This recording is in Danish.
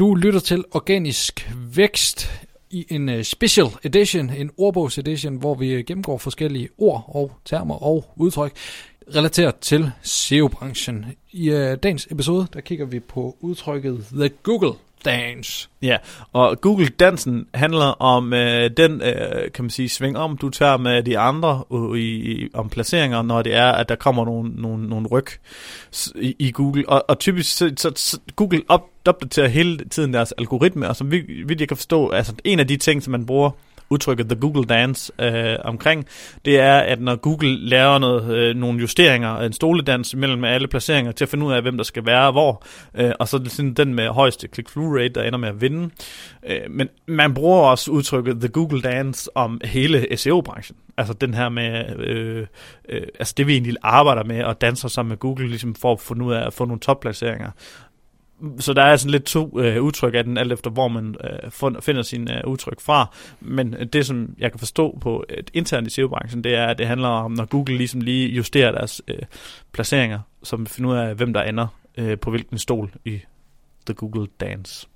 Du lytter til Organisk Vækst i en øh, special edition, en ordbogs edition, hvor vi øh, gennemgår forskellige ord og termer og udtryk relateret til SEO-branchen. I øh, dagens episode, der kigger vi på udtrykket The Google Dance. Ja, og Google-dansen handler om øh, den, øh, kan man sige, sving om, du tager med de andre uh, i, om placeringer, når det er, at der kommer nogle, nogle, nogle ryg i, i Google. Og, og typisk, så, så, så Google op, opdaterer hele tiden deres algoritme, og som vi, vi kan forstå, altså en af de ting, som man bruger udtrykket The Google Dance øh, omkring, det er, at når Google laver noget, øh, nogle justeringer, en stoledans mellem alle placeringer, til at finde ud af, hvem der skal være hvor, øh, og så er det sådan den med højeste click-through rate, der ender med at vinde. Øh, men man bruger også udtrykket The Google Dance om hele SEO-branchen. Altså den her med, øh, øh, altså det vi egentlig arbejder med, og danser sammen med Google, ligesom for at finde ud af at få nogle topplaceringer så der er sådan lidt to øh, udtryk af den, alt efter hvor man øh, finder sin øh, udtryk fra. Men øh, det, som jeg kan forstå på et internt i SEO-branchen, det er, at det handler om, når Google ligesom lige justerer deres øh, placeringer, som finder ud af, hvem der ender øh, på hvilken stol i The Google Dance.